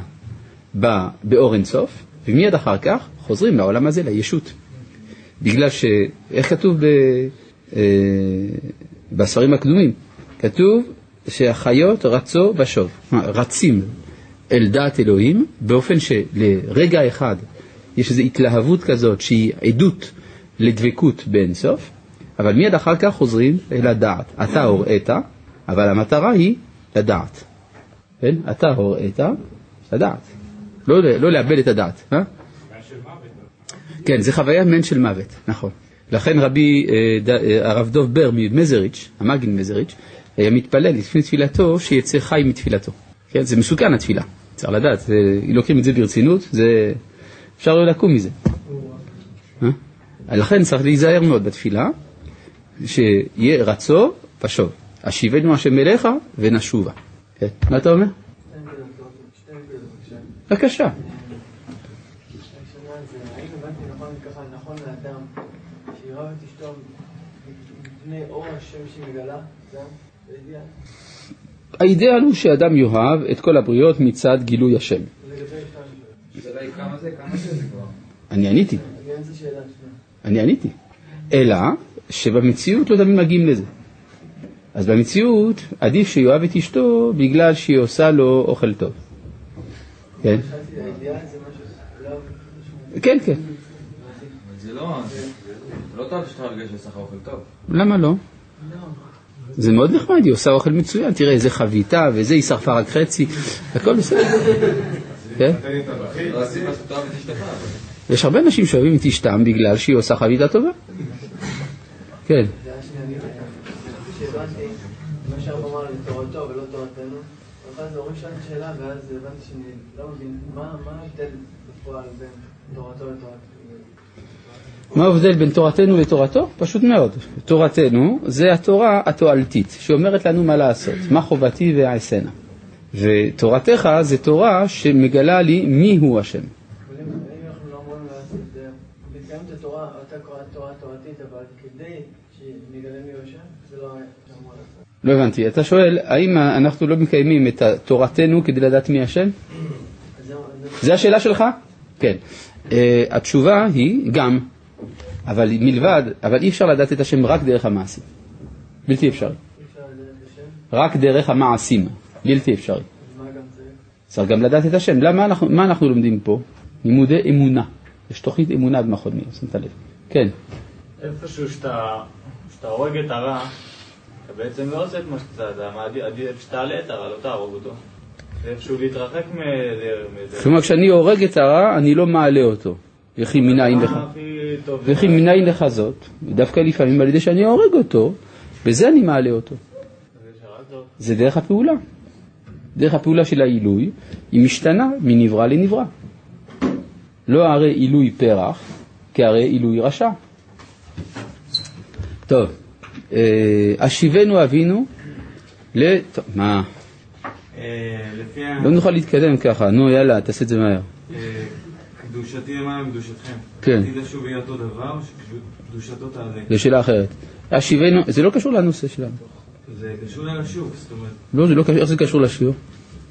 באור אינסוף, ומיד אחר כך חוזרים לעולם הזה, לישות. בגלל ש... איך כתוב ב... אה, בספרים הקדומים? כתוב שהחיות רצו כלומר, רצים אל דעת אלוהים, באופן שלרגע אחד יש איזו התלהבות כזאת שהיא עדות לדבקות באינסוף, אבל מיד אחר כך חוזרים אל הדעת. אתה הוראית, אבל המטרה היא לדעת. כן? אתה הוראית, לדעת. לא, לא לאבד את הדעת. אה? כן, זה חוויה מעין של מוות, נכון. לכן רבי אה, אה, הרב דוב בר ממזריץ', המאגין מזריץ', היה מתפלל לפני תפילתו שיצא חי מתפילתו. כן, זה מסוכן התפילה, צריך לדעת, זה, לוקחים את זה ברצינות, זה, אפשר לא לקום מזה. אה? לכן צריך להיזהר מאוד בתפילה, שיהיה רצו ושוב. השיבנו השם אליך ונשובה. כן. מה אתה אומר? בבקשה. נכון נכון לאדם, שיראה את אשתו מפני אור השם שהיא מגלה? האידאל הוא שאדם יאהב את כל הבריות מצד גילוי השם. אני עניתי, אני עניתי. אלא שבמציאות לא תמיד מגיעים לזה. אז במציאות עדיף שיאהב את אשתו בגלל שהיא עושה לו אוכל טוב. כן? כן, כן. לא, זה לא טוב שאתה הרגש לעשות אוכל טוב. למה לא? זה מאוד נחמד, היא עושה אוכל מצוין, תראה איזה חביתה וזה, היא שרפה רק חצי, הכל בסדר. כן? יש הרבה אנשים שאוהבים את אשתם בגלל שהיא עושה חביתה טובה. כן. לתורתו ואז שאלתי שאלה, ואז הבנתי שאני לא מבין, מה ההבדל בפועל בין תורתו לתורתנו? מה ההבדל בין תורתנו לתורתו? פשוט מאוד. תורתנו זה התורה התועלתית, שאומרת לנו מה לעשות, מה חובתי ואעשנה. ותורתך זה תורה שמגלה לי מי הוא השם. לא אה, לא. לא הבנתי, אתה שואל, האם אנחנו לא מקיימים את תורתנו כדי לדעת מי השם? זה השאלה שלך? כן. Uh, התשובה היא גם, אבל מלבד, אבל אי אפשר לדעת את השם רק דרך המעשים. בלתי אפשרי. רק דרך המעשים. בלתי אפשרי. צריך? גם לדעת את השם. למה אנחנו, מה אנחנו לומדים פה? לימודי אמונה. יש תוכנית אמונה במכון מיר, שמת לב. כן. איפשהו שאתה הורג את הרע, אתה בעצם לא עושה את מה שאתה, אתה עדיף שתעלה את הרע, לא תהרוג אותו. זה איפשהו להתרחק. מזה. כלומר, כשאני הורג את הרע, אני לא מעלה אותו. וכי מנין לך? טוב? וכי מנין לך זאת? דווקא לפעמים על ידי שאני הורג אותו, בזה אני מעלה אותו. זה דרך הפעולה. דרך הפעולה של העילוי, היא משתנה מנברא לנברא. לא הרי עילוי פרח, כהרי עילוי רשע. טוב, אה, השיבנו אבינו לת... מה? אה. לא נוכל להתקדם ככה, נו יאללה, תעשה את זה מהר. אה, קדושתי למעלה מקדושתכם. כן. עתיד לשוב יהיה אותו דבר, שקדושתו תעלה? זו שאלה אחרת. השיבנו, זה לא קשור לנושא שלנו. זה קשור לנשוב, זאת אומרת, לא, זה לא קשור, איך זה קשור לשיעור?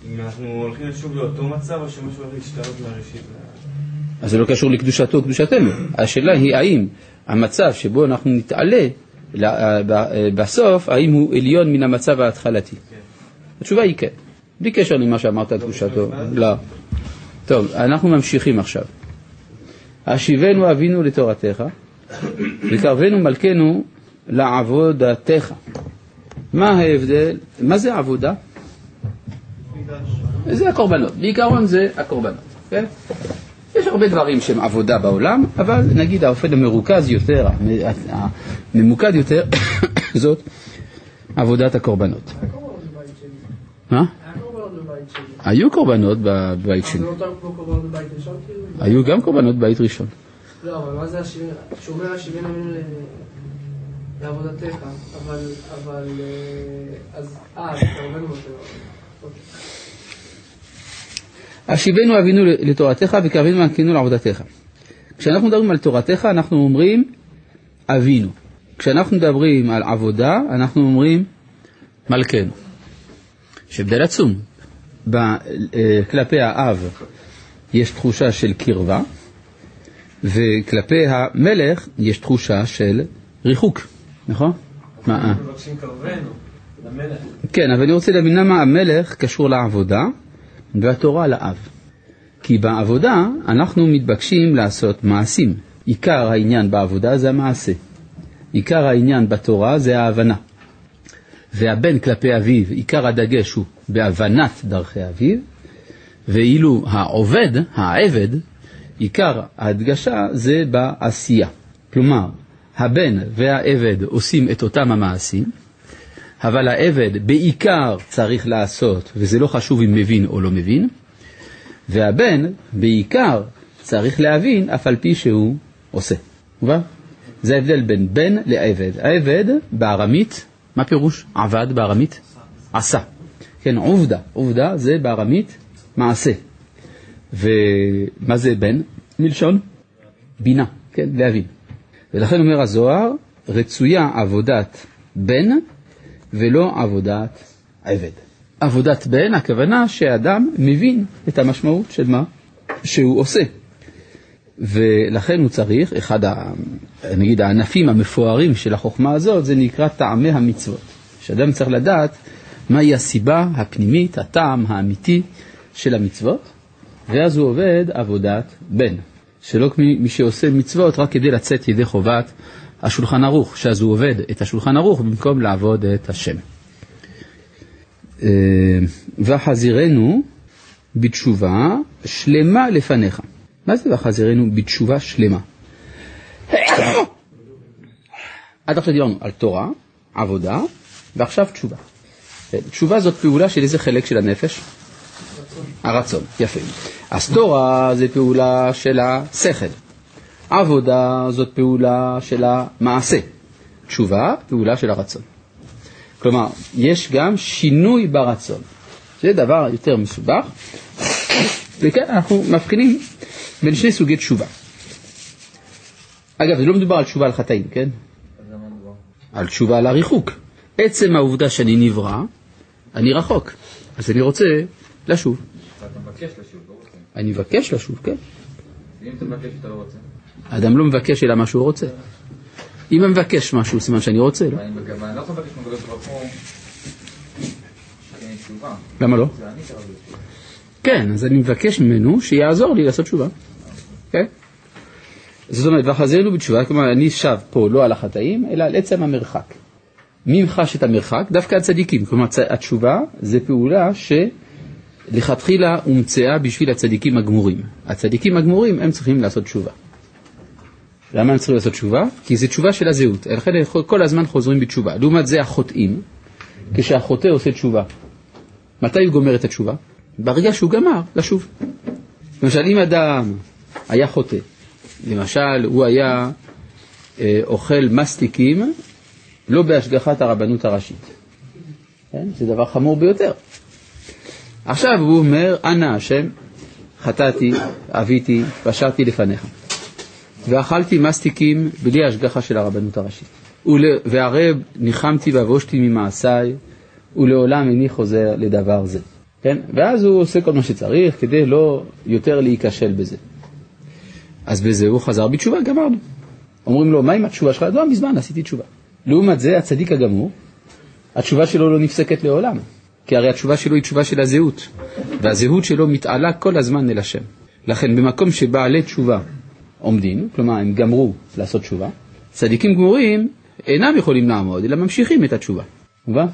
אם אנחנו הולכים לשוב לאותו מצב, או שמשהו הולך להשתנות מהראשית. אז זה לא קשור לקדושתו או קדושתנו. השאלה היא האם המצב שבו אנחנו נתעלה ל- ב- בסוף, האם הוא עליון מן המצב ההתחלתי. התשובה היא כן. בלי קשר למה שאמרת על קדושתו. לא. טוב, אנחנו ממשיכים עכשיו. השיבנו אבינו לתורתך, וקרבנו מלכנו לעבודתך. מה ההבדל? מה זה עבודה? זה הקורבנות. בעיקרון זה הקורבנות, כן? יש הרבה דברים שהם עבודה בעולם, אבל נגיד האופן המרוכז יותר, הממוקד יותר, זאת עבודת הקורבנות. מה? היו קורבנות בבית שני. לא כאילו? היו גם קורבנות בבית ראשון. לא, אבל מה זה השבעים? שומר השבעים ימים ל- לעבודתך, אבל, אבל, אה, אז, אה, קרבנו אותו. אוקיי. השיבנו אבינו לתורתך וקרבנו מלכנו לעבודתך. כשאנחנו מדברים על תורתך אנחנו אומרים אבינו. כשאנחנו מדברים על עבודה אנחנו אומרים מלכנו. יש הבדל עצום. ב- אה, כלפי האב יש תחושה של קרבה וכלפי המלך יש תחושה של ריחוק, נכון? מה? מבקשים קרבנו, למלך. כן, אבל אני רוצה להבין למה המלך קשור לעבודה והתורה לאב. כי בעבודה אנחנו מתבקשים לעשות מעשים. עיקר העניין בעבודה זה המעשה. עיקר העניין בתורה זה ההבנה. והבן כלפי אביו, עיקר הדגש הוא בהבנת דרכי אביו, ואילו העובד, העבד, עיקר ההדגשה זה בעשייה. כלומר, הבן והעבד עושים את אותם המעשים, אבל העבד בעיקר צריך לעשות, וזה לא חשוב אם מבין או לא מבין, והבן בעיקר צריך להבין אף על פי שהוא עושה. מובן? זה ההבדל בין בן לעבד. העבד בארמית, מה פירוש עבד בארמית? עשה. כן, עובדה. עובדה זה בארמית מעשה. ומה זה בן? מלשון בינה, כן, להבין. ולכן אומר הזוהר, רצויה עבודת בן ולא עבודת עבד. עבודת בן, הכוונה שאדם מבין את המשמעות של מה שהוא עושה. ולכן הוא צריך, אחד, ה, נגיד, הענפים המפוארים של החוכמה הזאת, זה נקרא טעמי המצוות. שאדם צריך לדעת מהי הסיבה הפנימית, הטעם האמיתי של המצוות, ואז הוא עובד עבודת בן. שלא כמי מי שעושה מצוות רק כדי לצאת ידי חובת השולחן ערוך, שאז הוא עובד את השולחן ערוך במקום לעבוד את השם. אה, וחזירנו בתשובה שלמה לפניך. מה זה וחזירנו בתשובה שלמה? עד עכשיו דיברנו על תורה, עבודה, ועכשיו תשובה. תשובה זאת פעולה של איזה חלק של הנפש? הרצון, יפה. אז תורה זה פעולה של השכל, עבודה זאת פעולה של המעשה, תשובה, פעולה של הרצון. כלומר, יש גם שינוי ברצון. זה דבר יותר מסובך, וכן, אנחנו מבחינים בין שני סוגי תשובה. אגב, זה לא מדובר על תשובה על חטאים, כן? על תשובה על הריחוק. עצם העובדה שאני נברא, אני רחוק, אז אני רוצה לשוב. לא. אני מבקש לשוב, כן. ואם אתה מבקש אתה לא רוצה? האדם לא מבקש אלא מה שהוא רוצה. אם אני מבקש משהו, סימן שאני רוצה, לא? אני לא יכול לבקש מהקדוש ברוך הוא. למה לא? כן, אז אני מבקש ממנו שיעזור לי לעשות תשובה. כן? זאת אומרת, וחזרנו בתשובה, כלומר, אני שב פה לא על החטאים, אלא על עצם המרחק. מי חש את המרחק? דווקא הצדיקים. כלומר, התשובה זה פעולה שלכתחילה הומצאה בשביל הצדיקים הגמורים. הצדיקים הגמורים, הם צריכים לעשות תשובה. למה הם צריכים לעשות תשובה? כי זה תשובה של הזהות. לכן כל הזמן חוזרים בתשובה. לעומת זה החוטאים, כשהחוטא עושה תשובה, מתי הוא גומר את התשובה? ברגע שהוא גמר, לשוב. למשל, אם אדם היה חוטא, למשל, הוא היה אה, אוכל מסטיקים לא בהשגחת הרבנות הראשית. כן? זה דבר חמור ביותר. עכשיו הוא אומר, אנא השם, חטאתי, אביתי, פשעתי לפניך. ואכלתי מסטיקים בלי השגחה של הרבנות הראשית. ול... והרי ניחמתי ובושתי ממעשיי, ולעולם איני חוזר לדבר זה. כן? ואז הוא עושה כל מה שצריך כדי לא יותר להיכשל בזה. אז בזה הוא חזר בתשובה, גמרנו. אומרים לו, מה עם התשובה שלך? לא, מזמן עשיתי תשובה. לעומת זה, הצדיק הגמור, התשובה שלו לא נפסקת לעולם. כי הרי התשובה שלו היא תשובה של הזהות, והזהות שלו מתעלה כל הזמן אל השם. לכן במקום שבעלי תשובה עומדים, כלומר הם גמרו לעשות תשובה, צדיקים גמורים אינם יכולים לעמוד, אלא ממשיכים את התשובה. מובן?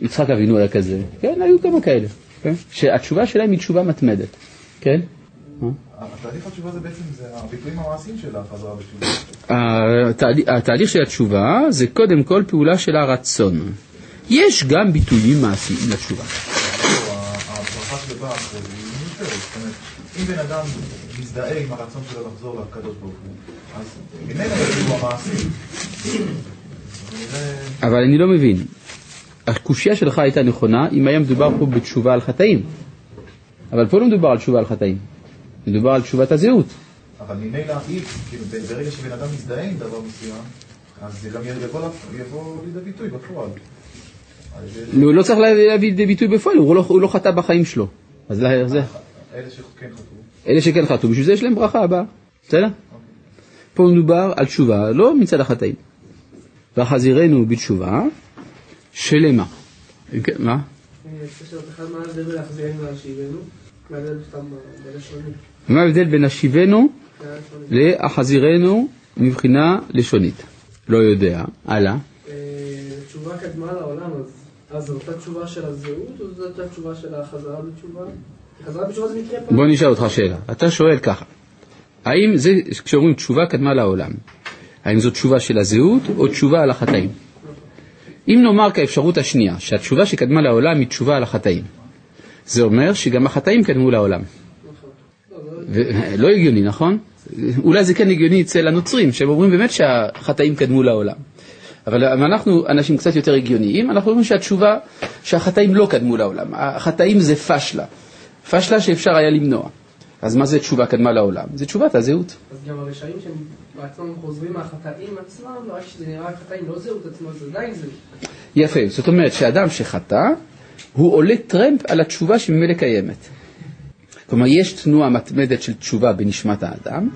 יצחק אבינו היה כזה, כן, היו כמה כאלה, כן? שהתשובה שלהם היא תשובה מתמדת, כן? התהליך התשובה זה בעצם, זה הביטויים המעשיים של החזרה בתשובה. התהליך- של התשובה זה קודם כל פעולה של הרצון. יש גם ביטויים מעשיים לתשובה. הברכה שבאה אחרי זה היא מיותרת. זאת אומרת, אם בן אדם מזדהה עם הרצון שלו לחזור לקדוש ברוך הוא, אז ממילא יגידו המעשים. ונראה... אבל אני לא מבין. הקושייה שלך הייתה נכונה אם היה מדובר פה בתשובה על חטאים. אבל פה לא מדובר על תשובה על חטאים. מדובר על תשובת הזהות. אבל ממילא אי, כאילו, ברגע שבן אדם מזדהה עם דבר מסוים, אז זה גם יבוא לפ- יבוא לידי ביטוי בפועל. הוא לא צריך להביא לידי ביטוי בפועל, הוא לא, הוא לא חטא בחיים שלו. אז זה, זה, אלה שכן חטאו. אלה שכן חטאו, בשביל זה יש להם ברכה הבאה. בסדר? פה מדובר על תשובה, לא מצד החטאים. וחזירנו בתשובה שלמה. אם כן, מה? מה ההבדל בין השיבנו. להחזירנו מבחינה לשונית? לא יודע. הלאה. אה, תשובה קדמה לעולם, אז- אז זו אותה תשובה של הזהות, או זו אותה תשובה של החזרה בתשובה? חזרה בתשובה זה מקרה פעם. בוא נשאל אותך שאלה. אתה שואל ככה, האם זה, כשאומרים תשובה קדמה לעולם, האם זו תשובה של הזהות או תשובה על החטאים? אם נאמר כאפשרות השנייה, שהתשובה שקדמה לעולם היא תשובה על החטאים, זה אומר שגם החטאים קדמו לעולם. לא הגיוני, נכון? אולי זה כן הגיוני אצל הנוצרים, שהם אומרים באמת שהחטאים קדמו לעולם. אבל אנחנו אנשים קצת יותר הגיוניים, אנחנו אומרים שהתשובה, שהחטאים לא קדמו לעולם. החטאים זה פשלה. פשלה שאפשר היה למנוע. אז מה זה תשובה קדמה לעולם? זה תשובת הזהות. אז גם הרשעים שהם בעצמם חוזרים מהחטאים עצמם, רק שזה נראה חטאים, לא זהות עצמה, זה עדיין זהות. יפה, זאת אומרת שאדם שחטא, הוא עולה טרמפ על התשובה שממילא קיימת. כלומר, יש תנועה מתמדת של תשובה בנשמת האדם,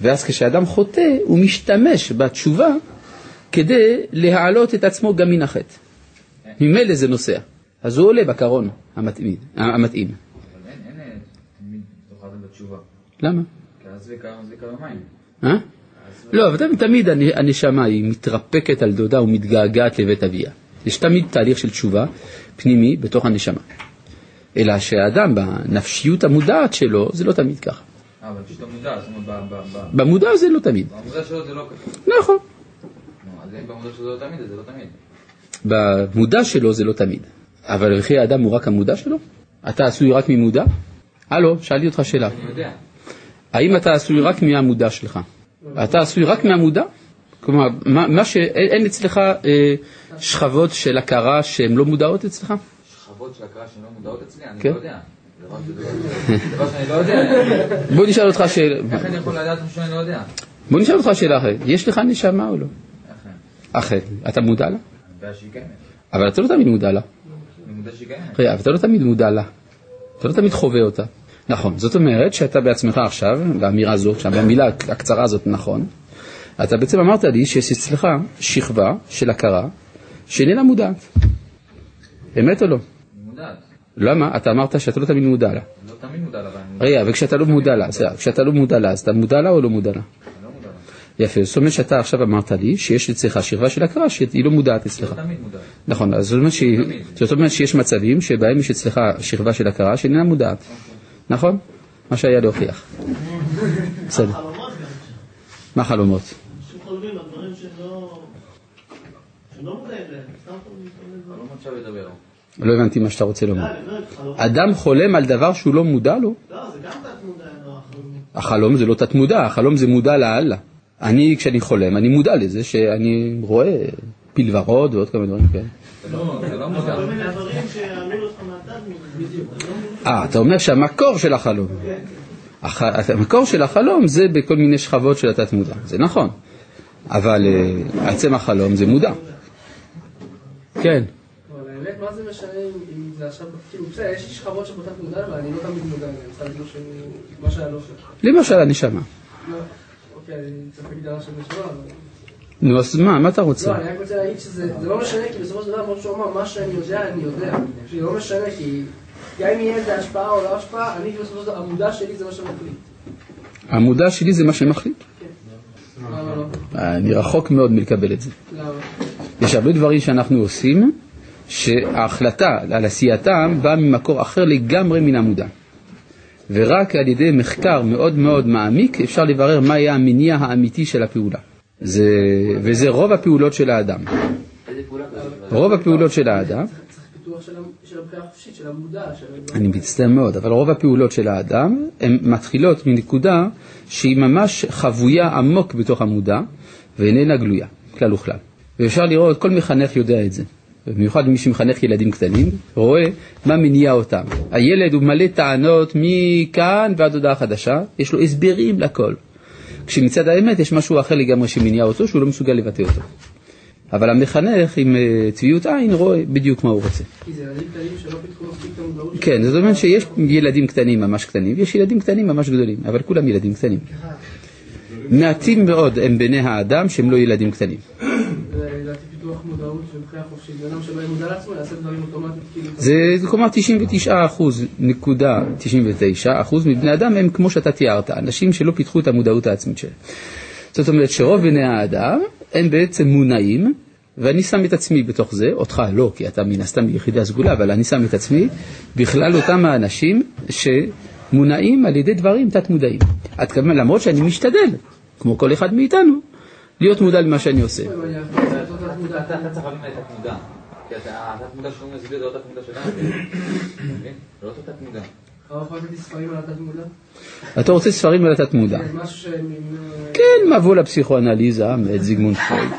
ואז כשאדם חוטא, הוא משתמש בתשובה כדי להעלות את עצמו גם מן החטא. ממילא זה נוסע. אז הוא עולה בקרון המתאים. אבל אין, אין תמיד זוכרת בתשובה. למה? כי אז זה קרה, זה מים. אה? לא, אבל תמיד- תמיד הנ- הנשמה היא מתרפקת על דודה ומתגעגעת לבית אביה. יש תמיד תהליך של תשובה פנימי בתוך הנשמה. אלא שהאדם בנפשיות המודעת שלו, זה לא תמיד ככה. אה, אבל פשוט המודע, זאת אומרת, במודע זה לא תמיד. במודע שלו זה לא כתוב. נכון. אז אם במודע שלו זה לא תמיד, זה לא תמיד. במודע שלו זה לא תמיד. אבל וכי האדם הוא רק המודע שלו? אתה עשוי רק ממודע? הלו, שאלתי אותך שאלה. אני יודע. האם אתה עשוי רק מהמודע שלך? אתה עשוי רק מהמודע? כלומר, מה, מה ש... אין אין אצלך אה, שכבות של הכרה שהן לא מודעות אצלך? של שהן לא מודעות אצלי, אני כן. לא יודע. לא. בוא נשאל אותך שאלה. איך אני יכול לדעת שאני לא יודע? בוא נשאל אותך שאלה אחרת. יש לך נשמה או לא? אחרת. אתה מודע לה? אבל אתה לא תמיד מודע לה. אבל אתה לא תמיד מודע לה. אתה לא תמיד חווה אותה. נכון, זאת אומרת שאתה בעצמך עכשיו, באמירה עכשיו במילה הקצרה הזאת נכון, אתה בעצם אמרת לי שיש אצלך שכבה של הכרה שאיננה מודעת. אמת או לא? למה? אתה אמרת שאתה לא תמיד מודע לה. אני לא תמיד מודע לה, אבל אני מודע. רגע, וכשאתה לא מודע לה, כשאתה לא מודע לה, אז אתה מודע לה או לא מודע לה? אני לא מודע לה. יפה, זאת אומרת שאתה עכשיו אמרת לי שיש אצלך שכבה של הכרה שהיא לא מודעת אצלך. לא תמיד מודעת. נכון, אז זאת אומרת, שהיא- תמיד. זאת אומרת שיש מצבים שבהם יש אצלך שכבה של הכרה שאיננה מודעת. נכון? מה שהיה להוכיח. בסדר. חלומות. מה חלומות? אנשים לא. לא. לא הבנתי מה שאתה רוצה לומר. לא. אדם חולם על דבר שהוא לא מודע לו? לא, זה גם תת מודע, לא החלומות. החלום זה לא תת מודע, החלום זה מודע לאללה. אני, כשאני חולם, אני מודע לזה שאני רואה פיל ורוד ועוד כמה דברים כאלה. זה לא זה לא אבל מודע. אה, אתה אומר שהמקור של החלום. הח- המקור של החלום זה בכל מיני שכבות של התת מודע, זה נכון. אבל אה, עצם החלום זה מודע. כן. אבל האמת, מה זה משנה אם זה עכשיו, כאילו, בסדר, יש לי שכבות של בתת מודע, אבל אני לא תמיד מודע אליהן, סתם שאני, מה שהיה לא שלך. למשל הנשמה. לא, אוקיי, אני צריך הגדרה של נשמה, אבל... נו, אז מה, מה אתה רוצה? לא, אני רק רוצה להגיד שזה זה לא משנה, כי בסופו של דבר, כמו שהוא אמר, מה שאני יודע, אני יודע. זה לא משנה, כי גם אם יהיה איזה השפעה או לא השפעה, אני בסופו של דבר, המודע שלי זה מה שמחליט. המודע שלי זה מה שמחליט. למה לא? אני רחוק מאוד מלקבל את זה. למה? יש הרבה דברים שאנחנו עושים, שההחלטה על עשייתם באה ממקור אחר לגמרי מן המודע. ורק על ידי מחקר מאוד מאוד מעמיק אפשר לברר מה היה המניע האמיתי של הפעולה. זה, וזה רוב הפעולות של האדם. רוב הפעולות של האדם. אני מצטער מאוד, אבל רוב הפעולות של האדם הן מתחילות מנקודה שהיא ממש חבויה עמוק בתוך המודע ואיננה גלויה, כלל וכלל. ואפשר לראות, כל מחנך יודע את זה. במיוחד מי שמחנך ילדים קטנים, רואה מה מניע אותם. הילד הוא מלא טענות מכאן ועד הודעה חדשה, יש לו הסברים לכל. כשמצד האמת יש משהו אחר לגמרי שמניע אותו, שהוא לא מסוגל לבטא אותו. אבל המחנך עם אה, צביעות עין רואה בדיוק מה הוא רוצה. כי זה ילדים קטנים שלא פיתחו מספיק את המודעות כן, זאת אומרת שיש ילדים קטנים ממש קטנים, ויש ילדים קטנים ממש גדולים, אבל כולם ילדים קטנים. מעטים מאוד הם בני האדם שהם לא ילדים קטנים. כאילו... זה כלומר 99 אחוז, נקודה 99 אחוז מבני אדם הם כמו שאתה תיארת, אנשים שלא פיתחו את המודעות העצמית שלהם. זאת אומרת שרוב בני האדם הם בעצם מונעים, ואני שם את עצמי בתוך זה, אותך לא, כי אתה מן הסתם ביחידי סגולה, אבל אני שם את עצמי בכלל אותם האנשים שמונעים על ידי דברים תת-מודעים. למרות שאני משתדל, כמו כל אחד מאיתנו, להיות מודע למה שאני עושה. אתה רוצה ספרים על התת-מודע. כן, שהם... כן, מבוא לפסיכואנליזה מאת זיגמונד פרויד.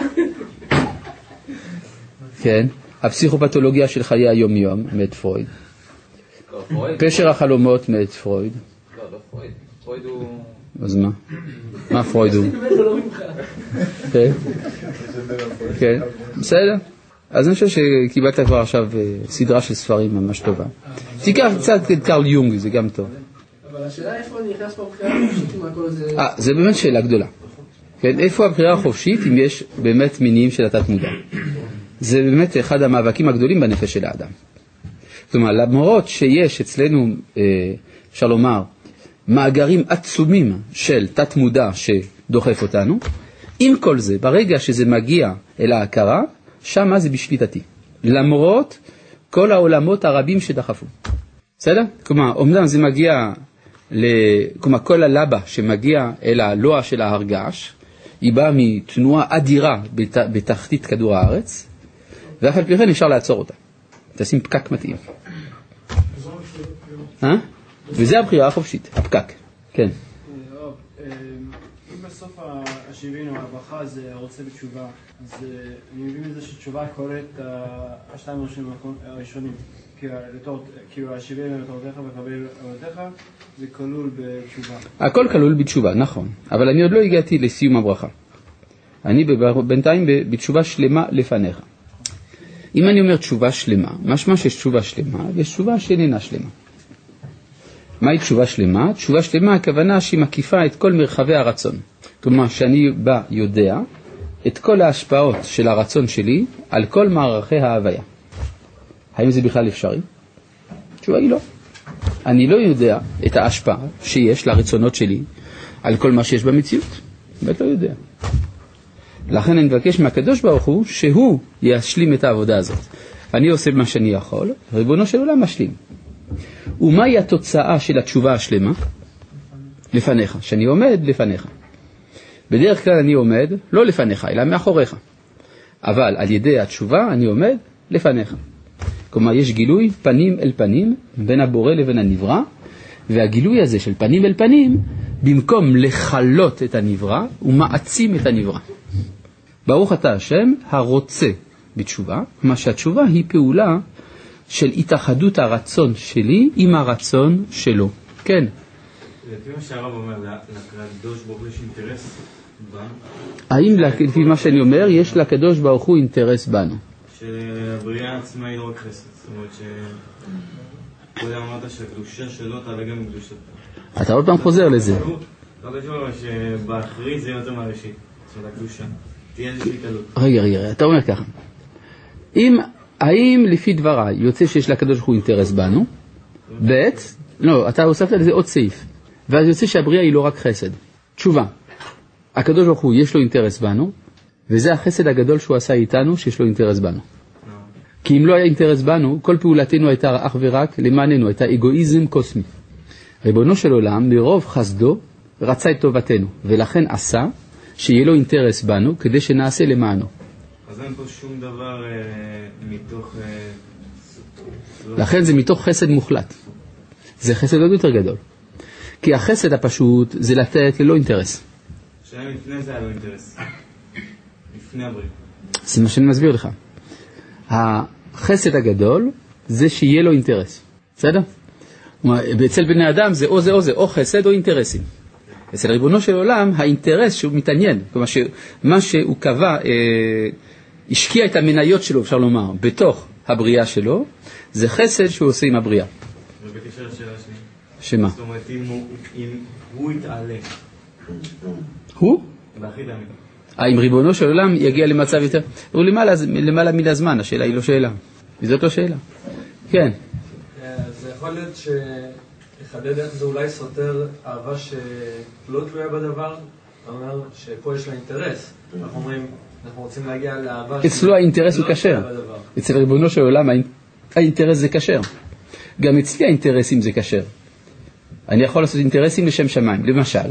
כן, הפסיכופתולוגיה של חיי היומיום מאת פרויד. לא, פרויד. פשר החלומות מאת פרויד. לא, לא פרויד. פרויד הוא... אז מה? מה פרויד הוא? כן, כן, בסדר. אז אני חושב שקיבלת כבר עכשיו אה, סדרה של ספרים ממש טובה. תיקח קצת את קרל יונג, זה גם טוב. אבל השאלה איפה נכנס פה בבחירה חופשית עם הכל זה... אה, זה באמת שאלה גדולה. כן, איפה הבחירה החופשית אם יש באמת מניעים של התת-מודע? זה באמת אחד המאבקים הגדולים בנפש של האדם. זאת אומרת, למרות שיש אצלנו, אה, אפשר לומר, מאגרים עצומים של תת-מודע שדוחף אותנו, עם כל זה, ברגע שזה מגיע אל ההכרה, שמה זה בשליטתי. למרות כל העולמות הרבים שדחפו. בסדר? כלומר, אמנם זה מגיע, ל... כלומר, כל הלבה שמגיע אל הלוע של ההר געש, היא באה מתנועה אדירה בת... בתחתית כדור הארץ, ואף על פי כן אפשר לעצור אותה. תשים פקק מתאים. אה? וזה הבחירה החופשית, הפקק. כן. אה, אם בסוף השבעים או הברכה זה רוצה בתשובה, אז אה, אני מבין מזה שתשובה כוללת השתיים הראשונים. כאילו, כאילו השבעים לתורתך וקבל עבודתך, זה כלול בתשובה. הכל כלול בתשובה, נכון, אבל אני עוד לא הגעתי לסיום הברכה. אני בינתיים בתשובה שלמה לפניך. אם אני אומר תשובה שלמה, משמע שיש תשובה שלמה ויש תשובה שאיננה שלמה. מהי תשובה שלמה? תשובה שלמה הכוונה שהיא מקיפה את כל מרחבי הרצון. כלומר שאני בא יודע את כל ההשפעות של הרצון שלי על כל מערכי ההוויה. האם זה בכלל אפשרי? התשובה היא לא. אני לא יודע את ההשפעה שיש לרצונות שלי על כל מה שיש במציאות. באמת לא יודע. לכן אני מבקש מהקדוש ברוך הוא שהוא ישלים את העבודה הזאת. אני עושה מה שאני יכול, ריבונו של עולם משלים. ומהי התוצאה של התשובה השלמה? לפניך, שאני עומד לפניך. בדרך כלל אני עומד לא לפניך, אלא מאחוריך. אבל על ידי התשובה אני עומד לפניך. כלומר, יש גילוי פנים אל פנים בין הבורא לבין הנברא, והגילוי הזה של פנים אל פנים, במקום לכלות את הנברא, הוא מעצים את הנברא. ברוך אתה השם הרוצה בתשובה, מה שהתשובה היא פעולה של התאחדות הרצון שלי עם הרצון שלו. כן, לפי מה שהרב אומר, לקדוש ברוך הוא יש אינטרס בנו, האם לפי מה שאני אומר, יש לקדוש ברוך הוא אינטרס בנו? שהבריאה עצמה היא לא רק חסד. זאת אומרת ש... קודם אמרת שהקדושה שלו תעלה גם בקדושתו. אתה עוד פעם חוזר לזה. לא קשור, אבל שבאחרית זה יותר מהראשית, של הקדושה. רגע, רגע, אתה אומר ככה. אם, האם לפי דבריי יוצא שיש לקדוש ברוך הוא אינטרס בנו? ב', לא, אתה הוספת לזה עוד סעיף. ואז יוצא שהבריאה היא לא רק חסד. תשובה, הקדוש ברוך הוא יש לו אינטרס בנו, וזה החסד הגדול שהוא עשה איתנו, שיש לו אינטרס בנו. כי אם לא היה אינטרס בנו, כל פעולתנו הייתה אך ורק למעננו, הייתה אגואיזם קוסמי. ריבונו של עולם, מרוב חסדו, רצה את טובתנו, ולכן עשה שיהיה לו אינטרס בנו, כדי שנעשה למענו. אז אין פה שום דבר אה, מתוך... אה, לא- לכן זה מתוך חסד מוחלט. זה חסד עוד יותר גדול. כי החסד הפשוט זה לתת ללא אינטרס. שהיה לפני זה היה לו אינטרס. לפני הבריאה. זה מה שאני מסביר לך. החסד הגדול זה שיהיה לו אינטרס, בסדר? אצל בני אדם זה או זה או זה, או חסד או אינטרסים. אצל ריבונו של עולם, האינטרס שהוא מתעניין, כלומר מה שהוא קבע, אה, השקיע את המניות שלו, אפשר לומר, בתוך הבריאה שלו, זה חסד שהוא עושה עם הבריאה. ובקשר לשאלה שלי. שמה? זאת אומרת, אם הוא- אם הוא יתעלה, הוא? האם אה, ריבונו של עולם יגיע למצב יותר... הוא למעלה, למעלה מן הזמן, השאלה היא לא שאלה. וזאת לא שאלה. כן. אה, זה יכול להיות שלחדד איך זה אולי סותר אהבה שלא תלויה בדבר, אתה אומר שפה יש לה אינטרס. אנחנו אומרים, אנחנו רוצים להגיע לאהבה אצלו האינטרס הוא לא כשר. אצל ריבונו של עולם האינ- האינטרס זה כשר. גם אצלי האינטרסים זה כשר. אני יכול לעשות אינטרסים לשם שמיים. למשל,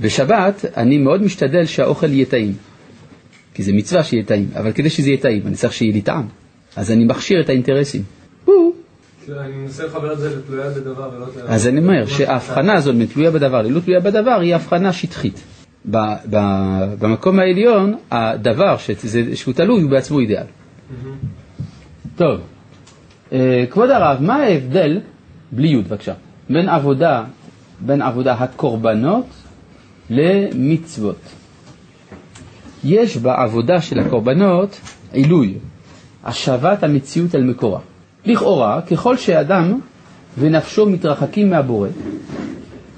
בשבת אני מאוד משתדל שהאוכל יהיה טעים. כי זה מצווה שיהיה טעים, אבל כדי שזה יהיה טעים אני צריך שיהיה לי טעם. אז אני מכשיר את האינטרסים. אני מנסה לחבר את זה לתלויה בדבר ולא אז אני אומר שההבחנה הזאת מתלויה בדבר ללא תלויה בדבר היא הבחנה שטחית. ב- ב- במקום העליון, הדבר שזה, שהוא תלוי הוא בעצמו אידיאל. טוב, אה, כבוד הרב, מה ההבדל, בלי יוד בבקשה, בין עבודה, בין עבודה הקורבנות למצוות? יש בעבודה של הקורבנות עילוי, השבת המציאות אל מקורה. לכאורה, ככל שאדם ונפשו מתרחקים מהבורא,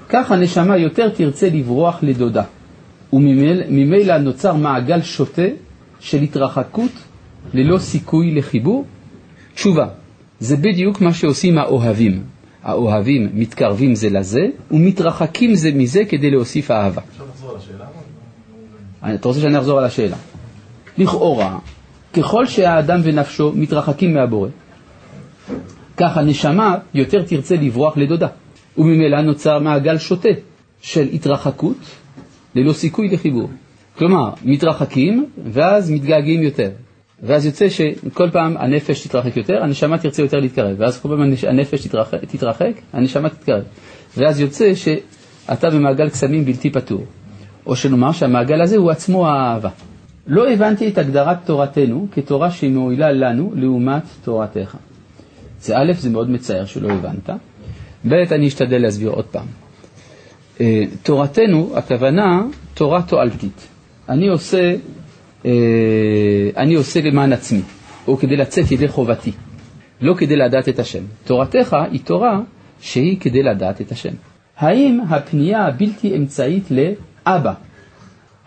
כך הנשמה יותר תרצה לברוח לדודה, וממילא נוצר מעגל שוטה של התרחקות ללא סיכוי לחיבור. תשובה, זה בדיוק מה שעושים האוהבים. האוהבים מתקרבים זה לזה ומתרחקים זה מזה כדי להוסיף אהבה. אפשר לחזור על השאלה? אתה רוצה שאני אחזור על השאלה? לכאורה, ככל שהאדם ונפשו מתרחקים מהבורא, כך הנשמה יותר תרצה לברוח לדודה, וממילא נוצר מעגל שוטה של התרחקות ללא סיכוי לחיבור. כלומר, מתרחקים ואז מתגעגעים יותר. ואז יוצא שכל פעם הנפש תתרחק יותר, הנשמה תרצה יותר להתקרב, ואז כל פעם הנפש תתרחק, תתרחק הנשמה תתקרב. ואז יוצא שאתה במעגל קסמים בלתי פתור. או שנאמר שהמעגל הזה הוא עצמו האהבה. לא הבנתי את הגדרת תורתנו כתורה שהיא מועילה לנו לעומת תורתך. זה א', זה מאוד מצער שלא הבנת. ב', אני אשתדל להסביר עוד פעם. אה, תורתנו, הכוונה תורה תועלתית. אני עושה, אה, אני עושה למען עצמי, או כדי לצאת ידי חובתי, לא כדי לדעת את השם. תורתך היא תורה שהיא כדי לדעת את השם. האם הפנייה הבלתי אמצעית לאבא,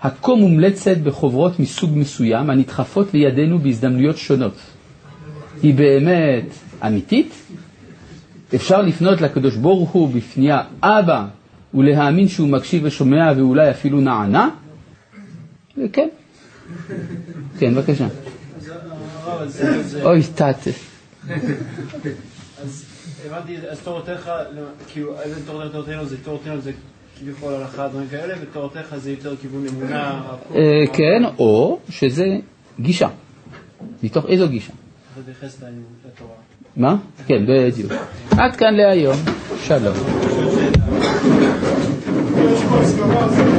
הכה מומלצת בחוברות מסוג מסוים הנדחפות לידינו בהזדמנויות שונות, היא באמת אמיתית? אפשר לפנות לקדוש ברוך הוא בפנייה אבא ולהאמין שהוא מקשיב ושומע ואולי אפילו נענה? כן. כן, בבקשה. אוי, תת. אז הבנתי, אז תורתך, כאילו, איזה תורתך תורתנו זה תורתנו זה כביכול הלכה דברים כאלה, ותורתך זה יותר כיוון אמונה. אה, כן, או שזה גישה. מתוך איזו גישה? מה? כן, בדיוק. עד כאן להיום. שלום. יש פה הסכמה על זה.